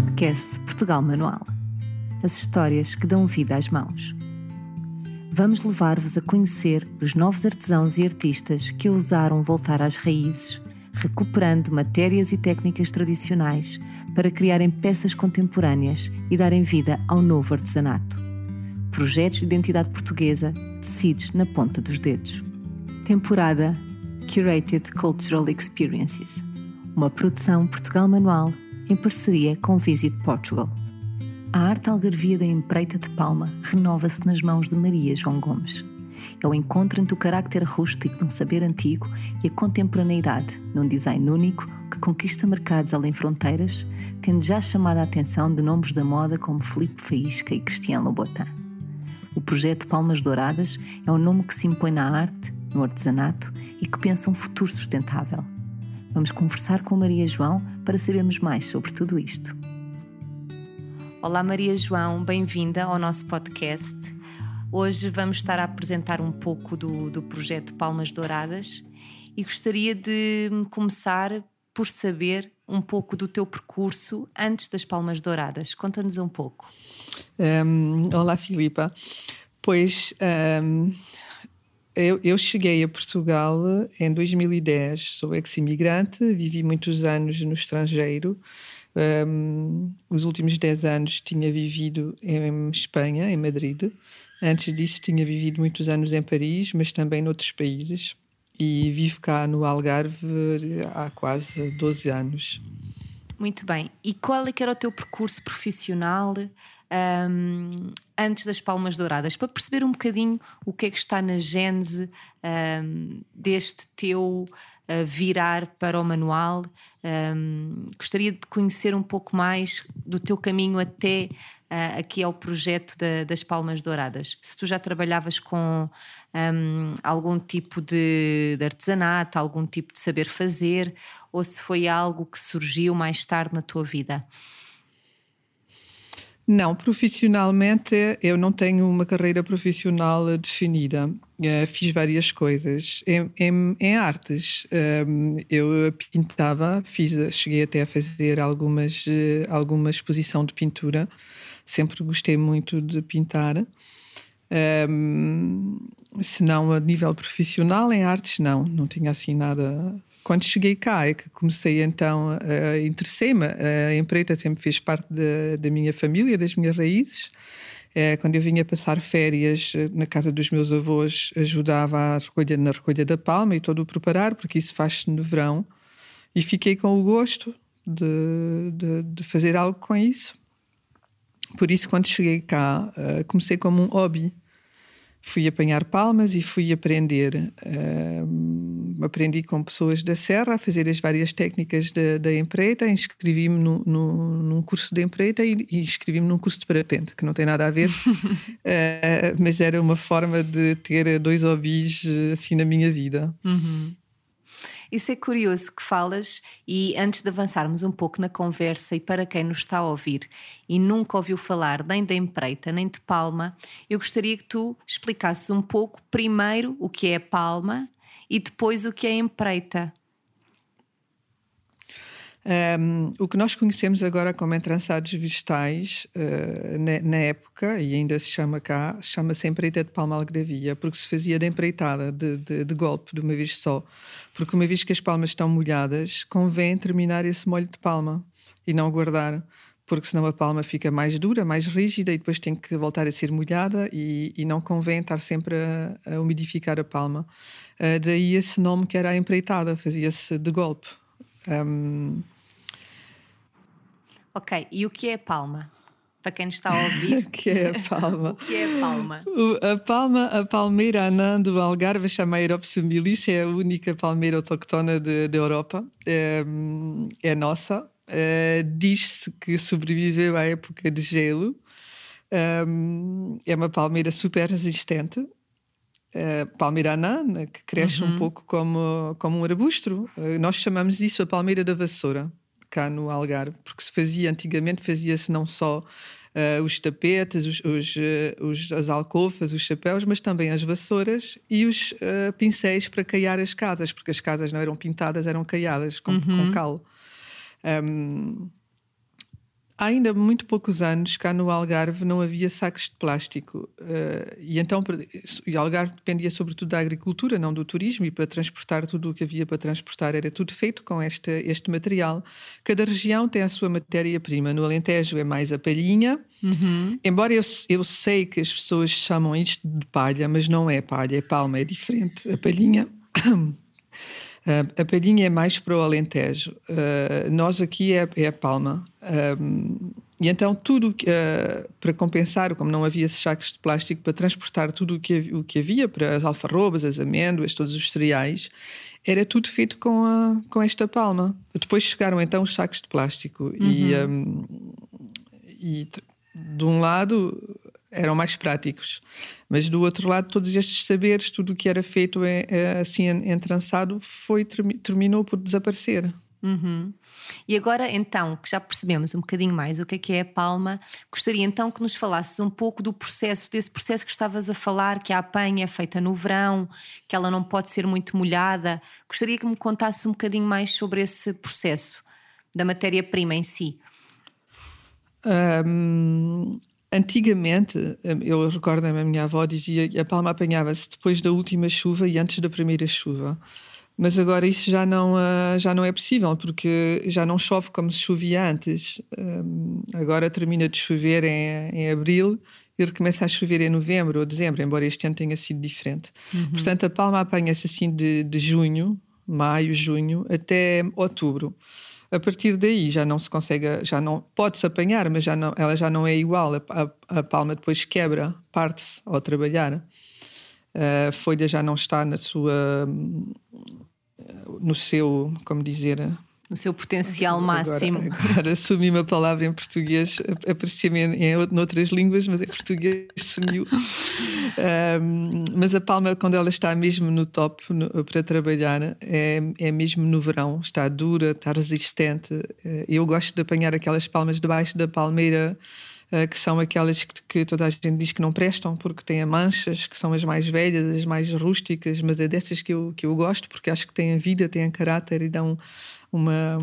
podcast Portugal Manual. As histórias que dão vida às mãos. Vamos levar-vos a conhecer os novos artesãos e artistas que ousaram voltar às raízes, recuperando matérias e técnicas tradicionais para criarem peças contemporâneas e darem vida ao novo artesanato. Projetos de identidade portuguesa tecidos na ponta dos dedos. Temporada Curated Cultural Experiences. Uma produção Portugal Manual em parceria com Visit Portugal. A arte algarvia da empreita de Palma renova-se nas mãos de Maria João Gomes. É o encontro entre o carácter rústico de um saber antigo e a contemporaneidade num design único que conquista mercados além fronteiras, tendo já chamado a atenção de nomes da moda como Filipe Faísca e Cristiano Lobotin. O projeto Palmas Douradas é um nome que se impõe na arte, no artesanato e que pensa um futuro sustentável. Vamos conversar com Maria João para sabermos mais sobre tudo isto. Olá, Maria João, bem-vinda ao nosso podcast. Hoje vamos estar a apresentar um pouco do, do projeto Palmas Douradas e gostaria de começar por saber um pouco do teu percurso antes das Palmas Douradas. Conta-nos um pouco. Um, olá, Filipa. Pois um, eu, eu, cheguei a Portugal em 2010, sou ex-imigrante, vivi muitos anos no estrangeiro. Um, os últimos 10 anos tinha vivido em Espanha, em Madrid. Antes disso, tinha vivido muitos anos em Paris, mas também noutros países. E vivo cá no Algarve há quase 12 anos. Muito bem. E qual é que era o teu percurso profissional? Um, antes das Palmas Douradas, para perceber um bocadinho o que é que está na gênese um, deste teu uh, virar para o manual. Um, gostaria de conhecer um pouco mais do teu caminho até uh, aqui ao projeto da, das Palmas Douradas. Se tu já trabalhavas com um, algum tipo de, de, artesanato, algum tipo de saber fazer, ou se foi algo que surgiu mais tarde na tua vida. Não, profissionalmente eu não tenho uma carreira profissional definida. Uh, fiz várias coisas. Em, em, em artes, ehm, eu pintava, fiz, cheguei até a fazer algumas, uh, alguma exposição de pintura. Sempre gostei muito de pintar. Um, ehm, se não a nível profissional, em artes, não. Não tinha assim nada quando cheguei cá é que comecei então, uh, interessei-me, a empreita sempre fez parte da, minha família, das minhas raízes. Uh, quando eu vinha passar férias eh, na casa dos meus avós, ajudava a recolha, na recolha da palma e todo o preparar, porque isso faz-se no verão. E fiquei com o gosto de, de, de, fazer algo com isso. Por isso, quando cheguei cá, uh, comecei como um hobby fui apanhar palmas e fui aprender. Uh, aprendi com pessoas da Serra a fazer as várias técnicas da, da empreita, inscrevi-me no, no, num curso de empreita e, e inscrevi-me num curso de parapente, que não tem nada a ver, uh, mas era uma forma de ter dois hobbies assim na minha vida. Uhum. Isso é curioso que falas, e antes de avançarmos um pouco na conversa, e para quem nos está a ouvir e nunca ouviu falar nem da empreita nem de palma, eu gostaria que tu explicasses um pouco primeiro o que é a palma e depois o que é empreita. Um, o que nós conhecemos agora como entrançados vegetais, uh, na, na, época, e ainda se chama cá, chama-se empreita de palma algravia, porque se fazia de empreitada, de, de, de, golpe, de uma vez só. Porque uma vez que as palmas estão molhadas, convém terminar esse molho de palma e não guardar, porque senão a palma fica mais dura, mais rígida e depois tem que voltar a ser molhada e, e não convém estar sempre a, a umidificar a palma. Uh, daí esse nome que era a empreitada, fazia-se de golpe. Um... Ok, e o que é palma? Para quem nos está a ouvir. o que é a palma? o que é a palma? a palma, a palmeira anã do Algarve, chama Aerops humilis, é a única palmeira autóctona da Europa. É, é nossa. É, Diz-se que sobreviveu à época de gelo. É uma palmeira super resistente uh, palmeira anã, né, que cresce uhum. um pouco como, como um arbusto. Uh, nós chamamos isso a palmeira da vassoura, cá no Algarve, porque se fazia antigamente, fazia-se não só Uh, os tapetes, os, os, os, as alcofas, os chapéus, mas também as vassouras e os pincéis para caiar as casas, porque as casas não eram pintadas, eram caiadas com, uhum. com cal. Um, Há ainda muito poucos anos, cá no Algarve, não havia sacos de plástico. Uh, e então, o Algarve dependia sobretudo da agricultura, não do turismo, e para transportar tudo o que havia para transportar era tudo feito com este, este material. Cada região tem a sua matéria-prima. No Alentejo é mais a palhinha, uhum. embora eu, eu sei que as pessoas chamam isto de palha, mas não é palha, é palma, é diferente. A palhinha. Uh, a palhinha é mais para o Alentejo. Uh, nós aqui é, é a palma. Um, e então tudo uh, para compensar, como não havia sacos de plástico para transportar tudo o que, o que havia para as alfarrobas, as amêndoas, todos os cereais, era tudo feito com, a, com esta palma. Depois chegaram então os sacos de plástico uhum. e, um, e de um lado eram mais práticos. Mas do outro lado, todos estes saberes, tudo o que era feito é, é, assim entrançado, foi, terminou por desaparecer. Uhum. E agora, então, que já percebemos um bocadinho mais o que é que é a palma, gostaria então que nos falasses um pouco do processo, desse processo que estavas a falar, que a apanha é feita no verão, que ela não pode ser muito molhada. Gostaria que me contasse um bocadinho mais sobre esse processo da matéria-prima em si. Um, Antigamente, eu recordo-me, a minha avó dizia que a palma apanhava-se depois da última chuva e antes da primeira chuva. Mas agora isso já não, ah, já não é possível, porque já não chove como se chovia antes. Agora termina de chover em, em abril e recomeça a chover em novembro ou dezembro, embora este ano tenha sido diferente. Uhum. Portanto, a palma apanha-se assim de, de junho, maio, junho, até outubro a partir daí já não se consegue, já não pode-se apanhar, mas já não, ela já não é igual. A, a, a palma depois quebra, parte-se ao trabalhar. A folha já não está na sua, no seu, como dizer, no seu potencial máximo. Agora, agora assumi uma palavra em português, aparecia-me em, em outras línguas, mas em português sumiu. um, mas a palma, quando ela está mesmo no top no, para trabalhar, é, é mesmo no verão, está dura, está resistente. Eh, eu gosto de apanhar aquelas palmas debaixo da palmeira. Uh, que são aquelas que, que, toda a gente diz que não prestam porque têm manchas, que são as mais velhas, as mais rústicas, mas é dessas que eu, que eu gosto porque acho que têm vida, têm caráter e dão uma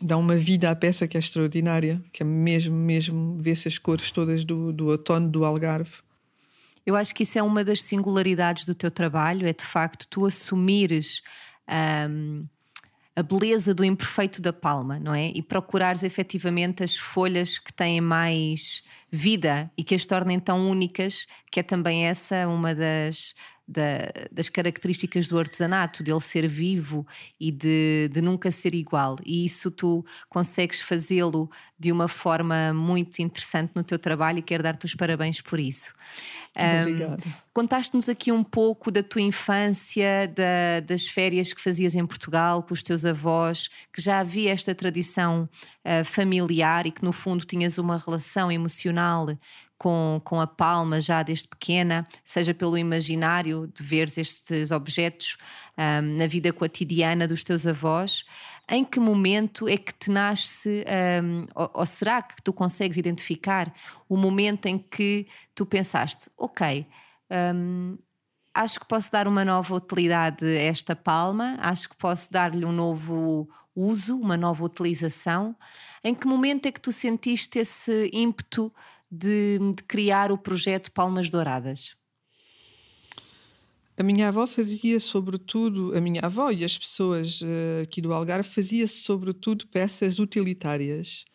dá uma vida à peça que é extraordinária, que é mesmo mesmo ver-se as cores todas do, do outono do Algarve. Eu acho que isso é uma das singularidades do teu trabalho, é de facto tu assumires um, a beleza do imperfeito da palma, não é? E procurares efetivamente as folhas que têm mais vida e que as tornem tão únicas, que é também essa uma das da, das características do artesanato, dele ser vivo e de, de nunca ser igual. E isso tu consegues fazê-lo de uma forma muito interessante no teu trabalho e quero dar-te os parabéns por isso. Obrigada. Um, Contaste-nos aqui um pouco da tua infância, da, das férias que fazias em Portugal com os teus avós, que já havia esta tradição uh, familiar e que no fundo tinhas uma relação emocional com, com a palma já desde pequena, seja pelo imaginário de veres estes objetos um, na vida cotidiana dos teus avós. Em que momento é que te nasce, um, ou, ou, será que tu consegues identificar o momento em que tu pensaste, ok, um, acho que posso dar uma nova utilidade a esta palma, acho que posso dar-lhe um novo uso, uma nova utilização. Em que momento é que tu sentiste esse ímpeto de, de criar o projeto Palmas Douradas? A minha avó fazia sobretudo, a minha avó e as pessoas uh, aqui do Algarve fazia sobretudo peças utilitárias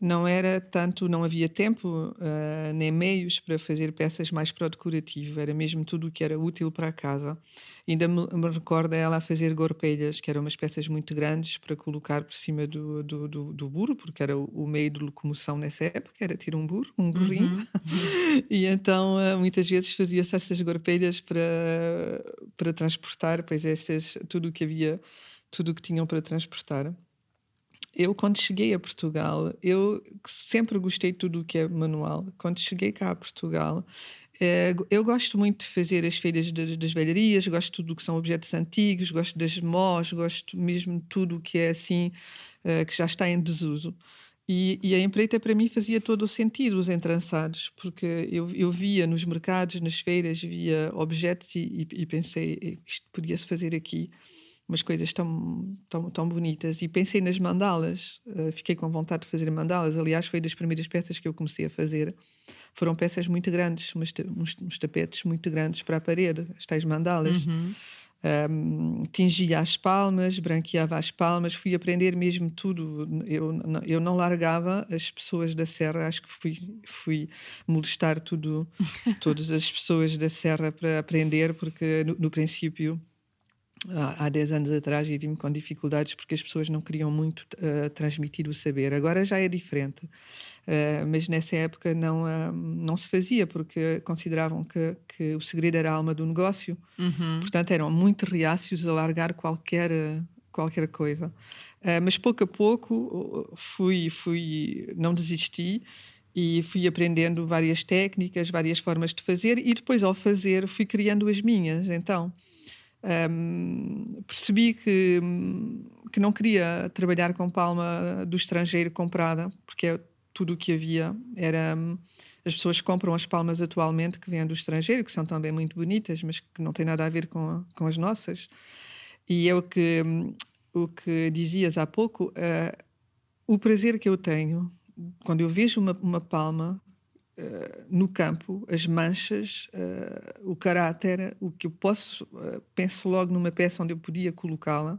não era tanto, não havia tempo uh, nem meios para fazer peças mais para o decorativo, era mesmo tudo o que era útil para a casa. Ainda me, me recordo ela a fazer gorpelhas, que eram umas peças muito grandes para colocar por cima do, do, do, do burro, porque era o, o, meio de locomoção nessa época, era ter um burro, um burrinho. Uhum. e então uh, muitas vezes fazia-se essas gorpelhas para, para transportar, pois essas, tudo o que havia, tudo o que tinham para transportar eu quando cheguei a Portugal, eu sempre gostei de tudo o que é manual. Quando cheguei cá a Portugal, é, eu gosto muito de fazer as feiras das, velharias, gosto de tudo o que são objetos antigos, gosto das mós, gosto mesmo de tudo o que é assim, uh, que já está em desuso. E, e, a empreita para mim fazia todo o sentido, os entrançados, porque eu, eu via nos mercados, nas feiras, via objetos e, e, e pensei, isto podia-se fazer aqui. Umas coisas tão, tão, tão bonitas. E pensei nas mandalas, uh, fiquei com vontade de fazer mandalas. Aliás, foi das primeiras peças que eu comecei a fazer. Foram peças muito grandes, uns, uns tapetes muito grandes para a parede, as tais mandalas. Uhum. Um, tingia as palmas, branqueava as palmas, fui aprender mesmo tudo. Eu, eu não largava as pessoas da Serra, acho que fui, fui molestar tudo, todas as pessoas da Serra para aprender, porque no, no princípio há 10 anos atrás e vi-me com dificuldades porque as pessoas não queriam muito uh, transmitir o saber. Agora já é diferente, uh, mas nessa época não, uh, não se fazia porque consideravam que, que o segredo era a alma do negócio, uhum. portanto eram muito reácios a largar qualquer, qualquer coisa. mas pouco a pouco fui, fui, não desisti e fui aprendendo várias técnicas, várias formas de fazer e depois ao fazer fui criando as minhas, então um, percebi que, que não queria trabalhar com palma do estrangeiro comprada, porque é tudo o que havia era. As pessoas compram as palmas atualmente que vêm do estrangeiro, que são também muito bonitas, mas que não têm nada a ver com, com as nossas. E é o que, o que dizias há pouco, uh, o prazer que eu tenho quando eu vejo uma, uma palma no campo, as manchas, uh, o caráter, o que eu posso, uh, penso logo numa peça onde eu podia colocá-la.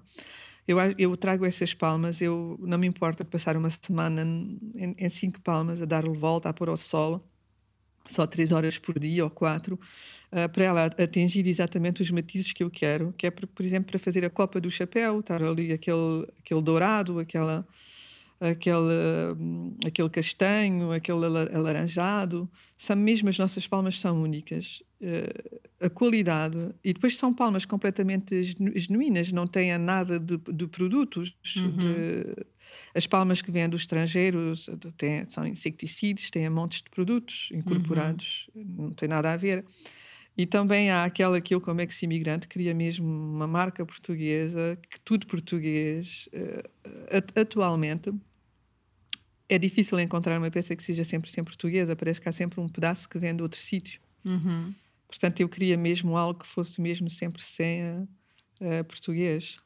Eu, eu trago essas palmas, eu não me importa passar uma semana em, em cinco palmas a dar-lhe volta, a pôr ao sol, só três horas por dia ou quatro, uh, para ela atingir exatamente os matizes que eu quero, que é, por, por exemplo, para fazer a copa do chapéu, estar ali aquele, aquele dourado, aquela aquele, aquele castanho, aquele alaranjado, são mesmo as nossas palmas são únicas. Uh, a qualidade, e depois são palmas completamente genuínas, não têm nada de, de produtos. Uhum. De, as palmas que vêm dos estrangeiros têm, são insecticidas, têm montes de produtos incorporados, uhum. não tem nada a ver. E também há aquela que eu, como ex-imigrante, queria mesmo uma marca portuguesa, que tudo português. Uh, atualmente, é difícil encontrar uma peça que seja sempre, sempre portuguesa. Parece que há sempre um pedaço que vem de outro sítio. Uhum. Portanto, eu queria mesmo algo que fosse mesmo sempre sem uh, português.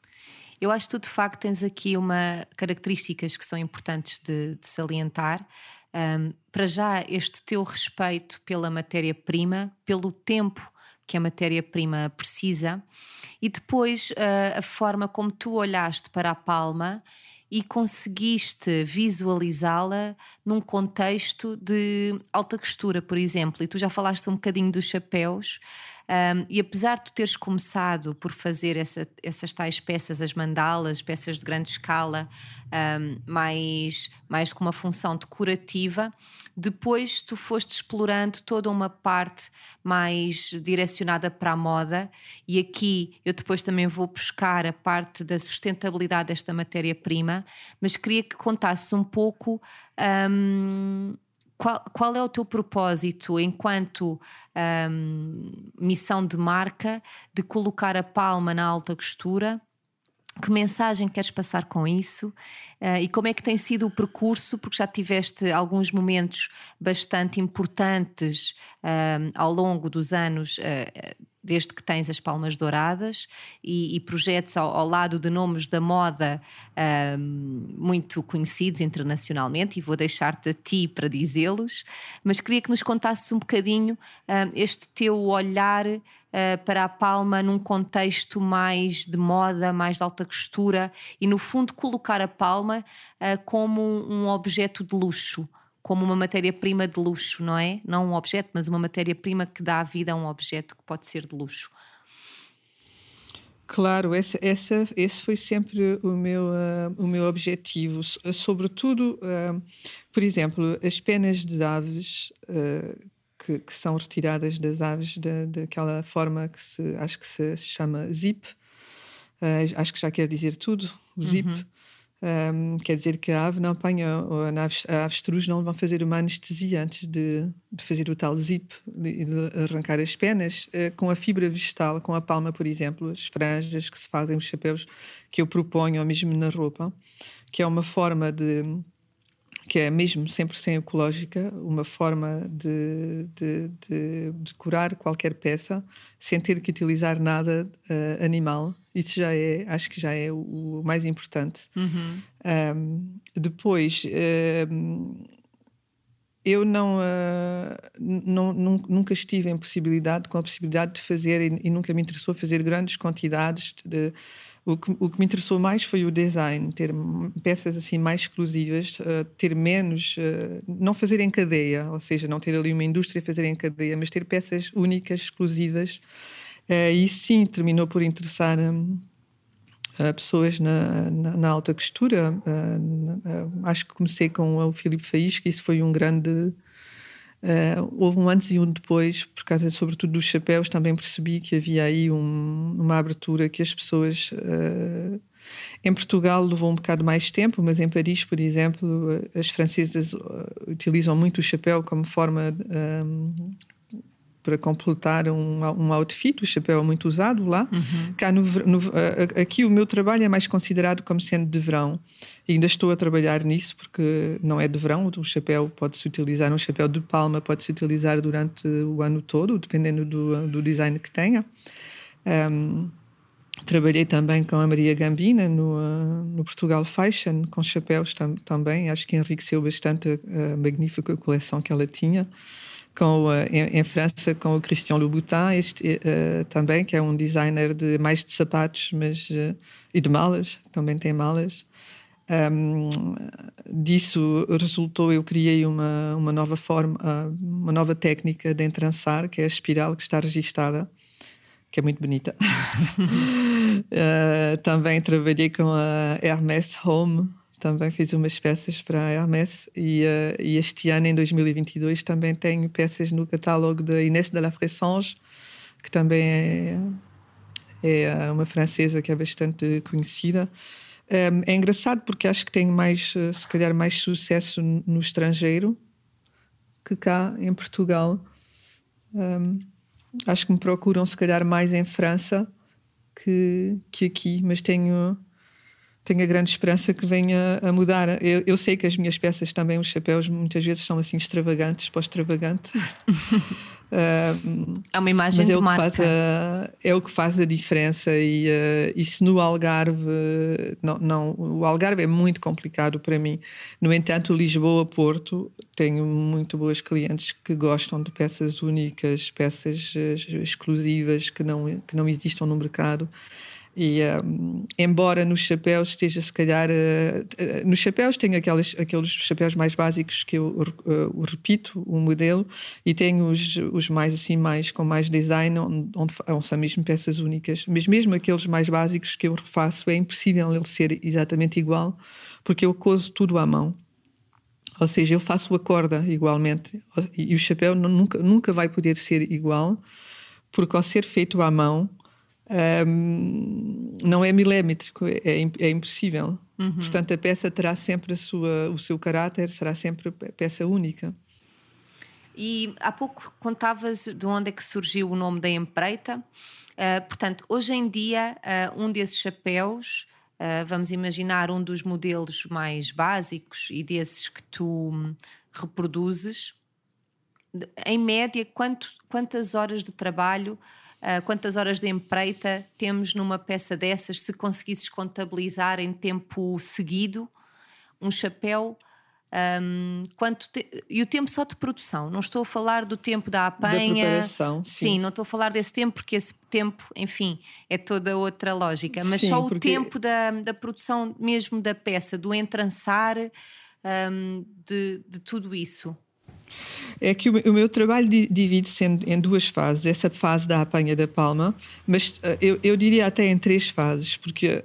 Eu acho que tu, de facto, tens aqui uma características que são importantes de, de salientar. Um, para já, este teu respeito pela matéria-prima, pelo tempo que a matéria-prima precisa, e depois uh, a forma como tu olhaste para a palma e conseguiste visualizá-la num contexto de alta costura, por exemplo. E tu já falaste um bocadinho dos chapéus. Um, e apesar de teres começado por fazer essa, essas tais peças, as mandalas, peças de grande escala, um, mais, mais com uma função decorativa, depois tu foste explorando toda uma parte mais direcionada para a moda, e aqui eu depois também vou buscar a parte da sustentabilidade desta matéria-prima, mas queria que contasses um pouco. Um, qual, qual, é o teu propósito enquanto um, missão de marca de colocar a palma na alta costura? Que mensagem queres passar com isso? Uh, e como é que tem sido o percurso? Porque já tiveste alguns momentos bastante importantes uh, ao longo dos anos uh, desde que tens as Palmas Douradas e, e projetos ao, ao, lado de nomes da moda um, muito conhecidos internacionalmente, e vou deixar-te a ti para dizê-los, mas queria que nos contasses um bocadinho um, este teu olhar uh, para a Palma num contexto mais de moda, mais de alta costura, e no fundo colocar a Palma uh, como um objeto de luxo como uma matéria-prima de luxo, não é? Não um objeto, mas uma matéria-prima que dá vida a um objeto que pode ser de luxo. Claro, esse, esse, esse foi sempre o meu, uh, o meu objetivo. Sobretudo, uh, por exemplo, as penas de aves uh, que, que, são retiradas das aves da, daquela forma que se, acho que se, se chama zip. acho que já quer dizer tudo, o zip. Uhum. Um, quer dizer que a ave não apanha, a avestruz não vão fazer uma anestesia antes de, de fazer o tal zip e arrancar as penas. Uh, com a fibra vegetal, com a palma, por exemplo, as franjas que se fazem, os chapéus que eu proponho, ou mesmo na roupa, que é uma forma de. que é mesmo sempre sem ecológica, uma forma de, de, de, de curar qualquer peça sem ter que utilizar nada uh, animal Isso já é, acho que já é o, o mais importante. Uhum. Um, depois, um, eu não, uh, não, nunca estive em possibilidade, com a possibilidade de fazer, e, e nunca me interessou fazer grandes quantidades de, o que, o que, me interessou mais foi o design, ter peças assim mais exclusivas, uh, ter menos, uh, não fazer em cadeia, ou seja, não ter ali uma indústria a fazer em cadeia, mas ter peças únicas, exclusivas. Uh, e sim, terminou por interessar um, pessoas na, na, na, alta costura. acho que comecei com o Filipe Faísca, isso foi um grande Uh, houve um antes e um depois, por causa sobretudo dos chapéus, também percebi que havia aí um, uma abertura que as pessoas. Em Portugal levou um bocado mais tempo, mas em Paris, por exemplo, as francesas utilizam muito o chapéu como forma para completar um, um outfit. O chapéu é muito usado lá. Uhum. Cá no, no, aqui o meu trabalho é mais considerado como sendo de verão. E ainda estou a trabalhar nisso porque não é de verão. O chapéu pode-se utilizar, um chapéu de palma pode-se utilizar durante o ano todo, dependendo do, do design que tenha. Um, trabalhei também com a Maria Gambina no, no Portugal Fashion, com chapéus tam, também. Acho que enriqueceu bastante a, a magnífica coleção que ela tinha com, uh, em, em, França com o Christian Louboutin este, uh, também, que é um designer de mais de sapatos mas, uh, e de malas, também tem malas. Um, disso resultou, eu criei uma, uma nova forma, uma nova técnica de entrançar, que é a espiral que está registada, que é muito bonita. também trabalhei com a Hermès Home, também fiz umas peças para a Hermès e, uh, e, este ano, em 2022, também tenho peças no catálogo da Inès de la Fressange, que também é, é uma francesa que é bastante conhecida. Um, ehm, é engraçado porque acho que tenho mais, eh, se calhar, mais sucesso no estrangeiro que cá em Portugal. Um, ehm, acho que me procuram, se calhar, mais em França que, que aqui, mas tenho tenho a grande esperança que venha a mudar. Eu, eu, sei que as minhas peças também, os chapéus, muitas vezes são assim extravagantes, pós-extravagante. uh, é uma imagem de é marca. A, é o que faz a diferença. E, uh, e se no Algarve. Não, não, o Algarve é muito complicado para mim. No entanto, Lisboa-Porto, tenho muito boas clientes que gostam de peças únicas, peças uh, exclusivas que não, que não existam no mercado. E um, embora nos chapéus esteja se calhar uh, uh, nos chapéus tenho aqueles, aqueles chapéus mais básicos que eu uh, repito o modelo e tenho os, os mais assim mais com mais design onde, onde são mesmo peças únicas. Mas mesmo aqueles mais básicos que eu refaço é impossível ele ser exatamente igual porque eu cozo tudo à mão. Ou seja eu faço a corda igualmente e o chapéu nunca nunca vai poder ser igual porque ao ser feito à mão um, não é milimétrico, é, é, é impossível. Uhum. Portanto, a peça terá sempre sua, o seu caráter, será sempre peça única. E há pouco contavas de onde é que surgiu o nome da empreita. Uh, portanto, hoje em dia, uh, um desses chapéus, uh, vamos imaginar um dos modelos mais básicos e desses que tu hum, reproduzes, em média, quanto, quantas horas de trabalho Uh, quantas horas de empreita temos numa peça dessas, se conseguisses contabilizar em tempo seguido um chapéu. Um, quanto te... E o tempo só de produção, não estou a falar do tempo da apanha. Da preparação, sim. sim. não estou a falar desse tempo, porque esse tempo, enfim, é toda outra lógica. Mas sim, só o tempo da, da produção mesmo da peça, do entrançar um, de, de tudo isso. É que o, meu trabalho divide-se em, duas fases. Essa fase da apanha da palma, mas uh, eu, eu, diria até em três fases, porque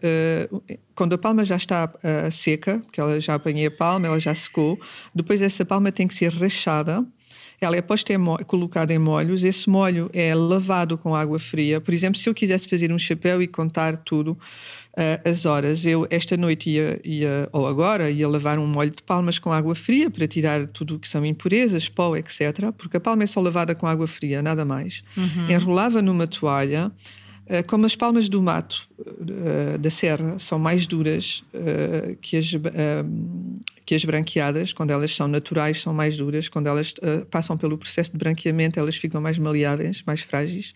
uh, quando a palma já está uh, seca, porque ela já apanhei a palma, ela já secou, depois essa palma tem que ser rachada ela é posta em colocada em molhos, esse molho é lavado com água fria. Por exemplo, se eu quisesse fazer um chapéu e contar tudo, uh, as horas, eu esta noite ia, ia, ou agora, ia lavar um molho de palmas com água fria para tirar tudo o que são impurezas, pó, etc. Porque a palma é só lavada com água fria, nada mais. Uhum. Enrolava numa toalha. Uh, como as palmas do mato uh, da serra são mais duras que as que as branqueadas, quando elas são naturais, são mais duras, quando elas passam pelo processo de branqueamento, elas ficam mais maleáveis, mais frágeis.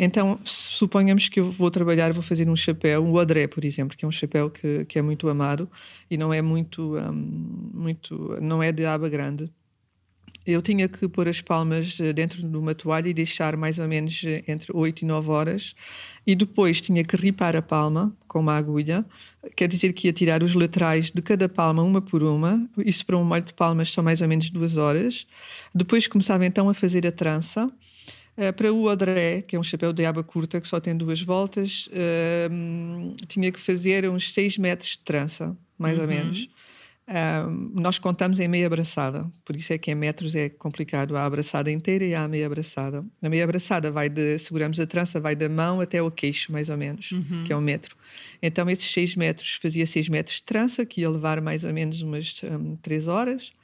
Então, suponhamos que eu vou trabalhar, vou fazer um chapéu, um odré, por exemplo, que é um chapéu que, que é muito amado e não é muito, um, muito, não é de aba grande. Eu tinha que pôr as palmas eh, dentro de uma toalha e deixar mais ou menos eh, entre 8 e 9 horas. E depois tinha que ripar a palma com uma agulha. Quer dizer que ia tirar os laterais de cada palma, uma por uma. Isso para um molho de palmas são mais ou menos duas horas. Depois começava então a fazer a trança. Uh, para o Odré, que é um chapéu de aba curta que só tem duas voltas, uh, tinha que fazer uns 6 metros de trança, mais uhum. ou menos nós contamos em meia abraçada, por isso é que em metros é complicado. Há a abraçada inteira e há a meia abraçada. A meia abraçada vai de, seguramos a trança, vai da mão até o queixo, mais ou menos, uhum. que é um metro. Então, esses seis metros, fazia seis metros de trança, que ia levar mais ou menos umas um, três horas.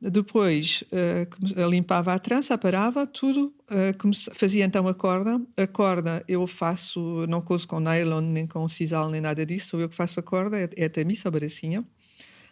Depois uh, limpava a trança, parava tudo, uh, fazia então a corda. A corda eu faço, não cozo com nylon, nem com sisal, nem nada disso, sou eu que faço a corda, é, é a tamiça, a bracinha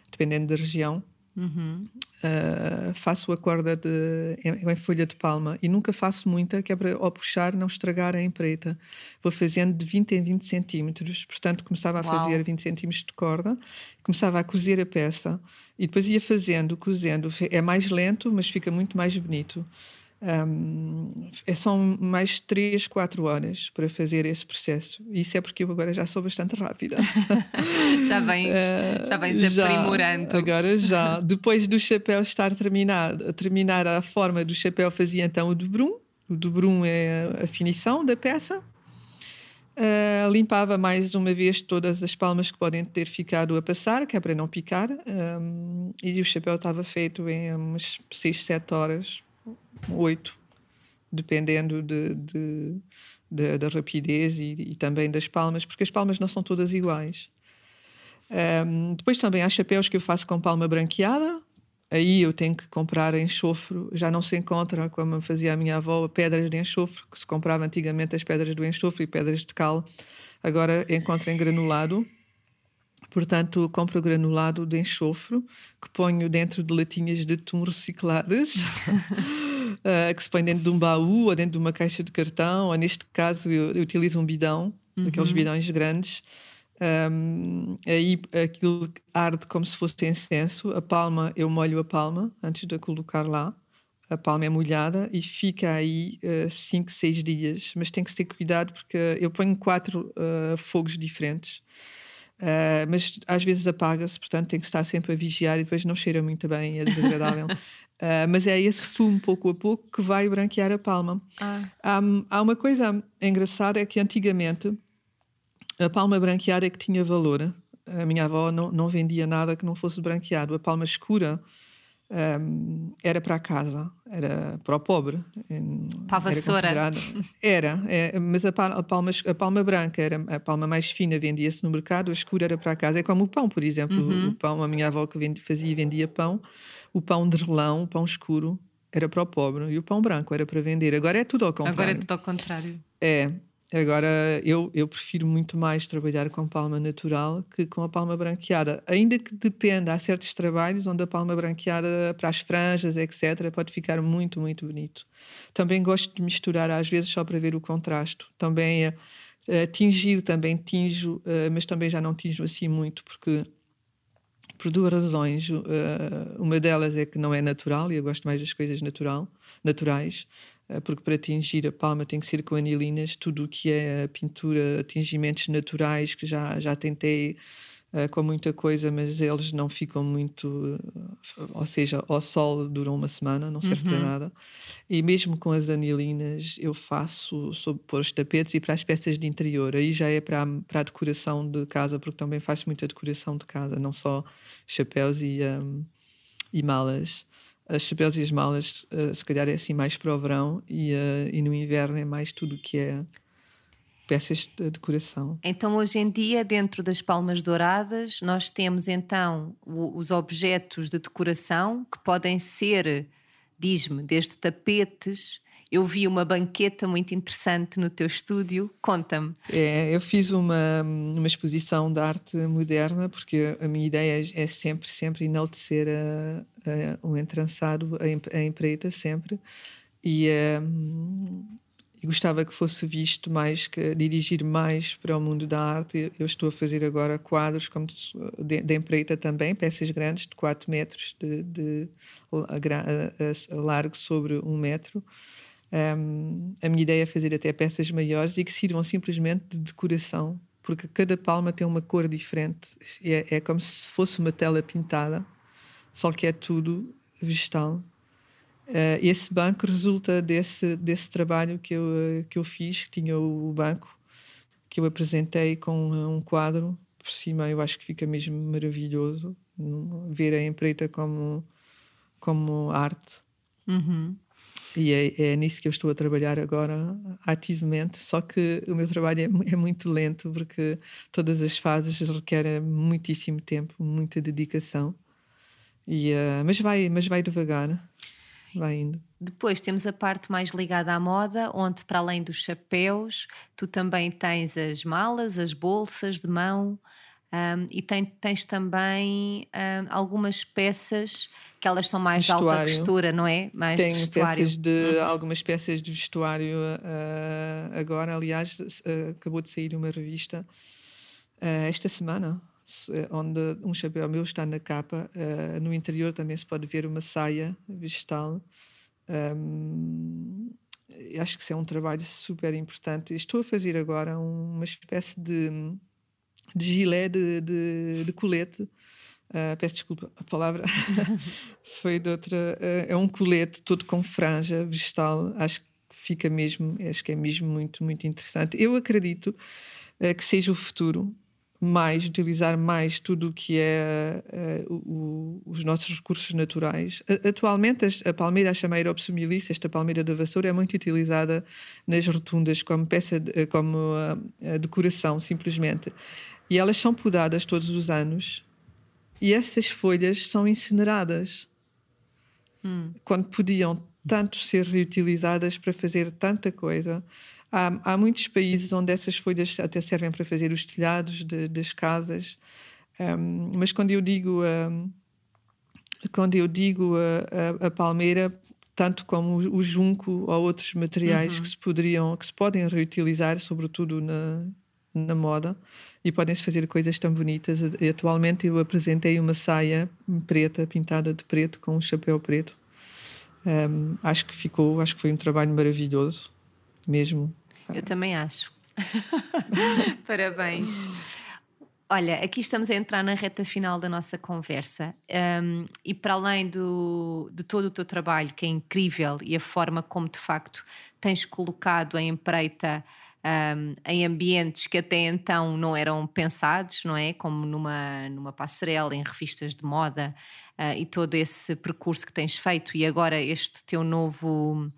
dependendo da região. Uhum. Uh, faço a corda de, em, em, folha de palma e nunca faço muita, que é para ao puxar não estragar a empreita. Vou fazendo de 20 em 20 centímetros, portanto começava a Uau. fazer 20 centímetros de corda, começava a cozer a peça e depois ia fazendo, cozendo. É mais lento, mas fica muito mais bonito. Um, é, são mais 3, 4 horas para fazer esse processo. Isso é porque eu agora já sou bastante rápida. já vens, uh, já vens aprimorando. Agora já. Depois do chapéu estar terminado, terminar a forma do chapéu, fazia então o dobrum. O dobrum é a finição da peça. Uh, limpava mais uma vez todas as palmas que podem ter ficado a passar, que é para não picar. Um, e o chapéu estava feito em umas 6, 7 horas oito, dependendo de, de, de, da rapidez e, e, também das palmas, porque as palmas não são todas iguais. Um, depois também há chapéus que eu faço com palma branqueada, aí eu tenho que comprar enxofre, já não se encontra, como fazia a minha avó, pedras de enxofre, que se comprava antigamente as pedras do enxofre e pedras de cal, agora encontro em granulado. Portanto, compro granulado de enxofre que ponho dentro de latinhas de atum recicladas uh, que se põe dentro de um baú ou dentro de uma caixa de cartão, ou neste caso eu, eu utilizo um bidão, uhum. aqueles bidões grandes. Um, aí aquilo arde como se fosse incenso. A palma, eu molho a palma antes de a colocar lá. A palma é molhada e fica aí 5, uh, 6 dias. Mas tem que ter cuidado porque eu ponho quatro uh, fogos diferentes. Uh, mas às vezes apaga-se, portanto tem que estar sempre a vigiar e depois não cheira muito bem, é desagradável. Uh, mas é esse fumo, pouco a pouco, que vai branquear a palma. Ah. Há, há, uma coisa engraçada: é que antigamente a palma branqueada é que tinha valor. A minha avó não, não vendia nada que não fosse branqueado. A palma escura um, era para a casa, era para o pobre. Para a vassoura. Era, é, mas a palma, a, palma, branca era a palma mais fina, vendia-se no mercado, a escura era para a casa. É como o pão, por exemplo. Uhum. O, pão, a minha avó que vendia, fazia e vendia pão o pão de relão, o pão escuro, era para o pobre e o pão branco era para vender. Agora é tudo ao contrário. Agora é tudo ao contrário. É. Agora eu, eu prefiro muito mais trabalhar com palma natural que com a palma branqueada. Ainda que dependa, há certos trabalhos onde a palma branqueada para as franjas, etc., pode ficar muito, muito bonito. Também gosto de misturar às vezes só para ver o contraste. Também uh, tingir, também tinjo, uh, mas também já não tinjo assim muito, porque por duas razões. Uh, uma delas é que não é natural e eu gosto mais das coisas natural, naturais, porque para atingir a palma tem que ser com anilinas. Tudo o que é pintura, tingimentos naturais que já, já tentei uh, com muita coisa, mas eles não ficam muito. Ou seja, ao sol duram uma semana, não serve uhum. para nada. E mesmo com as anilinas, eu faço sobre pôr os tapetes e para as peças de interior. Aí já é para, a, para a decoração de casa, porque também faço muita decoração de casa, não só chapéus e, um, e malas. As chapéus e as malas, uh, se calhar, é assim mais para o verão e, uh, e no inverno é mais tudo o que é peças de decoração. Então, hoje em dia, dentro das palmas douradas, nós temos então os objetos de decoração que podem ser, diz-me, desde tapetes. Eu vi uma banqueta muito interessante no teu estúdio. Conta-me. É, eu fiz uma, uma exposição de arte moderna, porque a minha ideia é sempre, sempre enaltecer a, a, o entrançado, a, empreita, sempre. E, um, e gostava que fosse visto mais, que dirigir mais para o mundo da arte. Eu estou a fazer agora quadros como de, de empreita também, peças grandes de 4 metros de, de a largo sobre um metro. Um, a minha ideia é fazer até peças maiores e que sirvam simplesmente de decoração, porque cada palma tem uma cor diferente. É, é como se fosse uma tela pintada, só que é tudo vegetal. Uh, esse banco resulta desse, desse trabalho que eu, que eu fiz, que tinha o banco, que eu apresentei com um quadro por cima. Eu acho que fica mesmo maravilhoso ver a empreita como, como arte. Uhum. E é, é, nisso que eu estou a trabalhar agora ativamente. Só que o meu trabalho é, é muito lento, porque todas as fases requerem muitíssimo tempo, muita dedicação. E, uh, mas, vai, mas vai devagar vai indo. Depois temos a parte mais ligada à moda, onde para além dos chapéus, tu também tens as malas, as bolsas de mão um, e tem, tens também um, algumas peças que elas são mais vestuário. de alta costura, não é? Mais Tenho peças de uhum. algumas peças de vestuário uh, agora, aliás, uh, acabou de sair uma revista uh, esta semana onde um chapéu meu está na capa. No interior também se pode ver uma saia vegetal. Um, acho que isso é um trabalho super importante. Estou a fazer agora uma espécie de, de gilé de, de, de colete. Uh, peço desculpa, a palavra foi de outra. Uh, é um colete todo com franja vegetal. Acho que fica mesmo, acho que é mesmo muito, muito interessante. Eu acredito uh, que seja o futuro mais, utilizar mais tudo o que é o, os nossos recursos naturais. Atualmente, a palmeira a chameira esta palmeira da vassoura, é muito utilizada nas rotundas como peça, de, como decoração, simplesmente. E elas são podadas todos os anos e essas folhas são incineradas. Hum. Quando podiam tanto ser reutilizadas para fazer tanta coisa. Há, há muitos países onde essas folhas até servem para fazer os telhados de, das casas, um, mas quando eu digo um, quando eu digo a, a, a, palmeira, tanto como o, junco ou outros materiais uhum. que se poderiam, que se podem reutilizar, sobretudo na, na moda, e podem-se fazer coisas tão bonitas. E, atualmente eu apresentei uma saia preta, pintada de preto, com um chapéu preto. Um, acho que ficou, acho que foi um trabalho maravilhoso, mesmo. Eu também acho. Parabéns. Olha, aqui estamos a entrar na reta final da nossa conversa um, e para além do, de todo o teu trabalho, que é incrível, e a forma como de facto tens colocado a empreita um, em ambientes que até então não eram pensados, não é? Como numa, numa passarela, em revistas de moda uh, e todo esse percurso que tens feito e agora este teu novo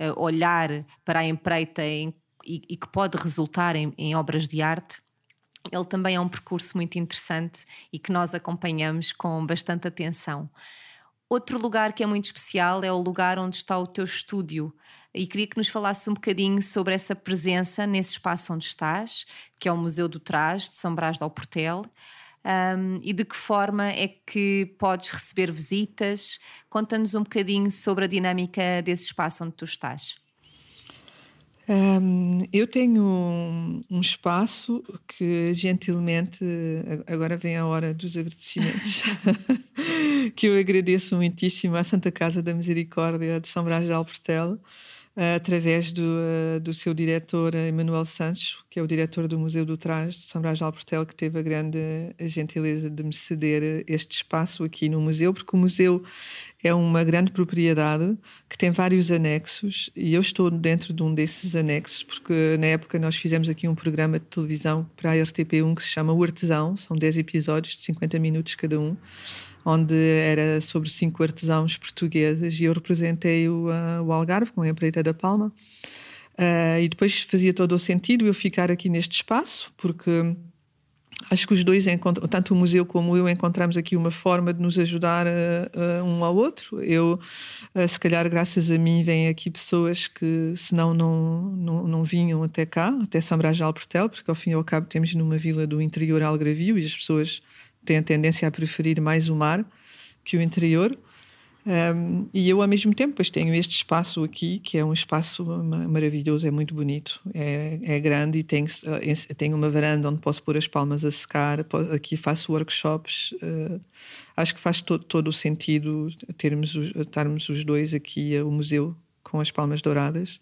uh, olhar para a empreita em e, e que pode resultar em, em obras de arte, ele também é um percurso muito interessante e que nós acompanhamos com bastante atenção. Outro lugar que é muito especial é o lugar onde está o teu estúdio. E queria que nos falasse um bocadinho sobre essa presença nesse espaço onde estás, que é o Museu do Trás de São Brás do Alportel, um, e de que forma é que podes receber visitas. Conta-nos um bocadinho sobre a dinâmica desse espaço onde tu estás. Um, eu tenho um, um, espaço que gentilmente, agora vem a hora dos agradecimentos, que eu agradeço muitíssimo à Santa Casa da Misericórdia de São Brás de Alportel, através do, uh, do seu diretor Emanuel Santos, que é o diretor do Museu do Trás de São Brás de Alportel, que teve a grande a gentileza de me ceder este espaço aqui no museu, porque o museu é uma grande propriedade que tem vários anexos e eu estou dentro de um desses anexos porque na época nós fizemos aqui um programa de televisão para a RTP1 que se chama O Artesão, são 10 episódios de 50 minutos cada um, onde era sobre cinco artesãos portugueses e eu representei o, uh, o Algarve com a Empreita da Palma. Uh, e depois fazia todo o sentido eu ficar aqui neste espaço, porque acho que os dois, tanto o museu como eu, encontramos aqui uma forma de nos ajudar uh, uh, um ao outro. Eu, uh, se calhar, graças a mim, vêm aqui pessoas que, senão, não, não, não vinham até cá, até de Alportel, porque ao fim e ao cabo temos numa vila do interior Algravio e as pessoas têm a tendência a preferir mais o mar que o interior. Um, e eu, ao mesmo tempo, pois tenho este espaço aqui, que é um espaço maravilhoso, é muito bonito, é, é grande e tenho, eh, tenho uma varanda onde posso pôr as palmas a secar. Aqui faço workshops. Uh, acho que faz to, todo o sentido termos, estarmos os dois aqui, o museu com as palmas douradas.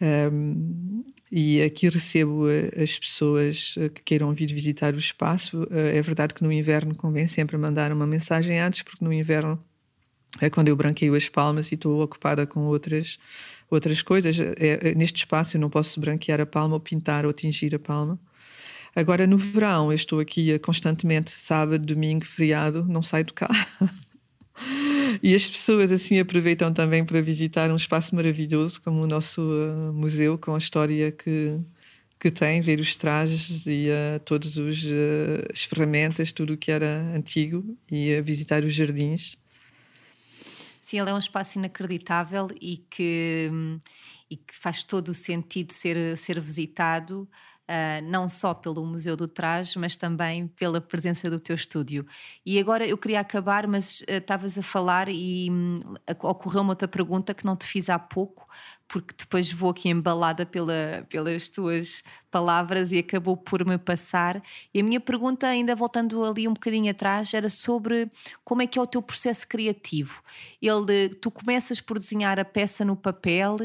Um, e aqui recebo as pessoas que queiram vir visitar o espaço. É verdade que no inverno convém sempre mandar uma mensagem antes, porque no inverno é quando eu branqueio as palmas e estou ocupada com outras outras coisas. É, neste espaço eu não posso branquear a palma ou pintar ou tingir a palma. Agora no verão eu estou aqui constantemente, sábado, domingo, feriado, não saio do carro. e as pessoas assim aproveitam também para visitar um espaço maravilhoso como o nosso uh, museu com a história que que tem, ver os trajes e uh, todas uh, as ferramentas, tudo o que era antigo e visitar os jardins. Sim, ele é um espaço inacreditável e que, e que faz todo o sentido ser, ser visitado. Uh, não só pelo Museu do Traje, mas também pela presença do teu estúdio. E agora eu queria acabar, mas ah, estavas uh, a falar e um, ocorreu-me outra pergunta que não te fiz há pouco, porque depois vou aqui embalada pela, pelas tuas palavras e acabou por me passar. E a minha pergunta, ainda voltando ali um bocadinho atrás, era sobre como é que é o teu processo criativo. Ele, tu começas por desenhar a peça no papel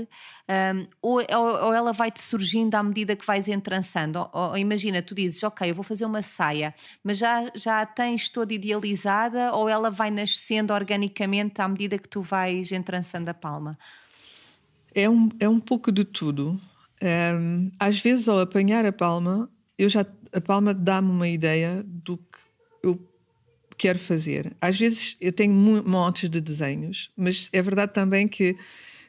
um, ou, ou, ela vai-te surgindo à medida que vais entrançando? Ou, ou, imagina, tu dizes, ok, eu vou fazer uma saia, mas já, já a tens toda idealizada ou ela vai nascendo organicamente à medida que tu vais entrançando a palma? É um, é um pouco de tudo. Um, às vezes, ao apanhar a palma, eu já, a palma dá-me uma ideia do que eu quero fazer. Às vezes, eu tenho montes de desenhos, mas é verdade também que,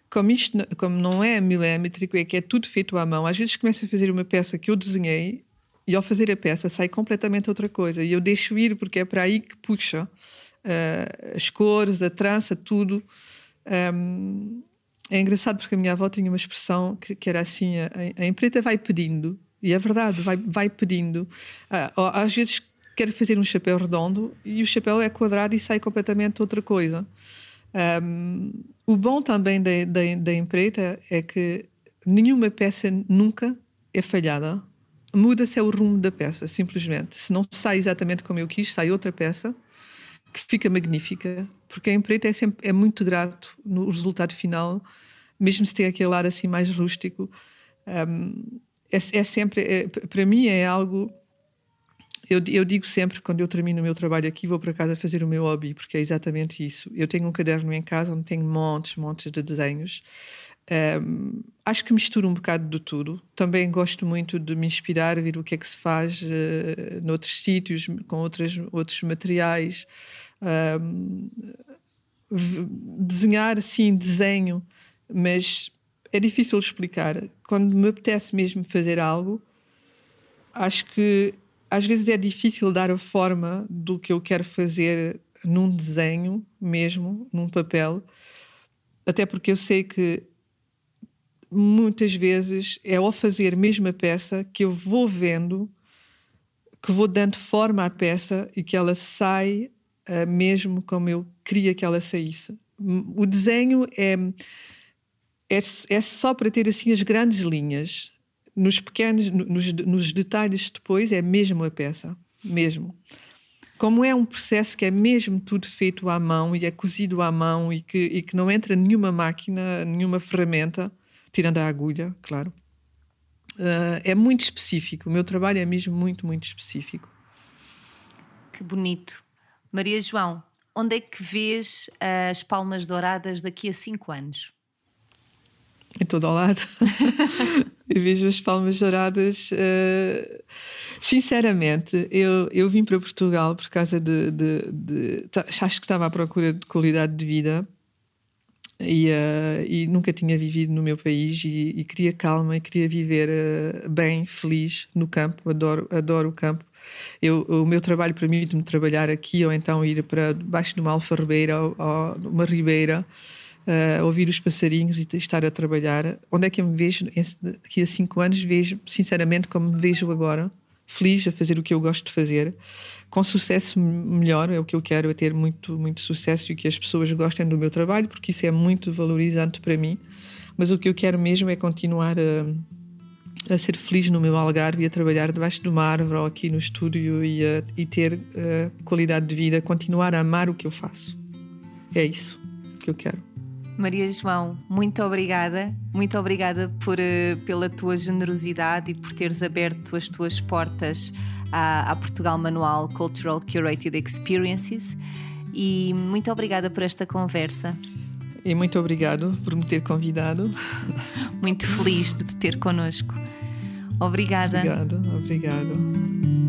como isto como não é milimétrico, é que é tudo feito à mão, às vezes começo a fazer uma peça que eu desenhei e ao fazer a peça sai completamente outra coisa. E eu deixo ir porque é para aí que puxa uh, as cores, a trança, tudo. Um, é engraçado porque a minha avó tinha uma expressão que, que era assim: a, a, empresa vai pedindo, e é verdade, vai, vai pedindo. Ah, às vezes quer fazer um chapéu redondo e o chapéu é quadrado e sai completamente outra coisa. Um, o bom também da, da, da empreita é que nenhuma peça nunca é falhada. Muda-se o rumo da peça, simplesmente. Se não sai exatamente como eu quis, sai outra peça que fica magnífica, porque a empreita é, sempre, é muito grato no resultado final mesmo se tem aquele ar assim mais rústico, um, é, é, sempre, é, para mim é algo. Eu, eu, digo sempre, quando eu termino o meu trabalho aqui, vou para casa fazer o meu hobby, porque é exatamente isso. Eu tenho um caderno em casa onde tenho montes, montes de desenhos. Um, acho que misturo um bocado de tudo. Também gosto muito de me inspirar, ver o que é que se faz uh, noutros sítios, com outras, outros materiais. Um, desenhar, assim, desenho mas é difícil explicar. Quando me apetece mesmo fazer algo, acho que às vezes é difícil dar a forma do que eu quero fazer num desenho mesmo, num papel, até porque eu sei que muitas vezes é ao fazer mesmo a peça que eu vou vendo, que vou dando forma à peça e que ela sai uh, mesmo como eu queria que ela saísse. O desenho é é, é só para ter assim as grandes linhas. Nos pequenos, nos, nos detalhes depois, é mesmo a peça. Mesmo. Como é um processo que é mesmo tudo feito à mão e é cozido à mão e que, e que não entra nenhuma máquina, nenhuma ferramenta, tirando a agulha, claro. Uh, é muito específico. O meu trabalho é mesmo muito, muito específico. Que bonito. Maria João, onde é que vês as palmas douradas daqui a cinco anos? Em todo o lado. e vejo as palmas douradas. Uh, sinceramente, eu, eu vim para Portugal por causa de, de, de, Acho que estava à procura de qualidade de vida e, uh, e nunca tinha vivido no meu país e, e queria calma e queria viver uh, bem, feliz no campo. Adoro, adoro o campo. Eu, o meu trabalho permite-me trabalhar aqui ou então ir para baixo de uma alfarrebeira ou, ou uma ribeira uh, ouvir os passarinhos e estar a trabalhar. Onde é que eu me vejo daqui a cinco anos? Vejo, sinceramente, como me vejo agora, feliz a fazer o que eu gosto de fazer, com sucesso melhor. É o que eu quero, é ter muito, muito sucesso e que as pessoas gostem do meu trabalho, porque isso é muito valorizante para mim. Mas o que eu quero mesmo é continuar a, a ser feliz no meu Algarve e a trabalhar debaixo de uma árvore ou aqui no estúdio e, a, e ter a qualidade de vida, continuar a amar o que eu faço. É isso que eu quero. Maria João, muito obrigada. Muito obrigada por, eh, pela tua generosidade e por teres aberto as tuas portas à, à Portugal Manual Cultural Curated Experiences. E muito obrigada por esta conversa. E muito obrigado por me ter convidado. Muito feliz de te ter connosco. Obrigada. Obrigado, obrigado.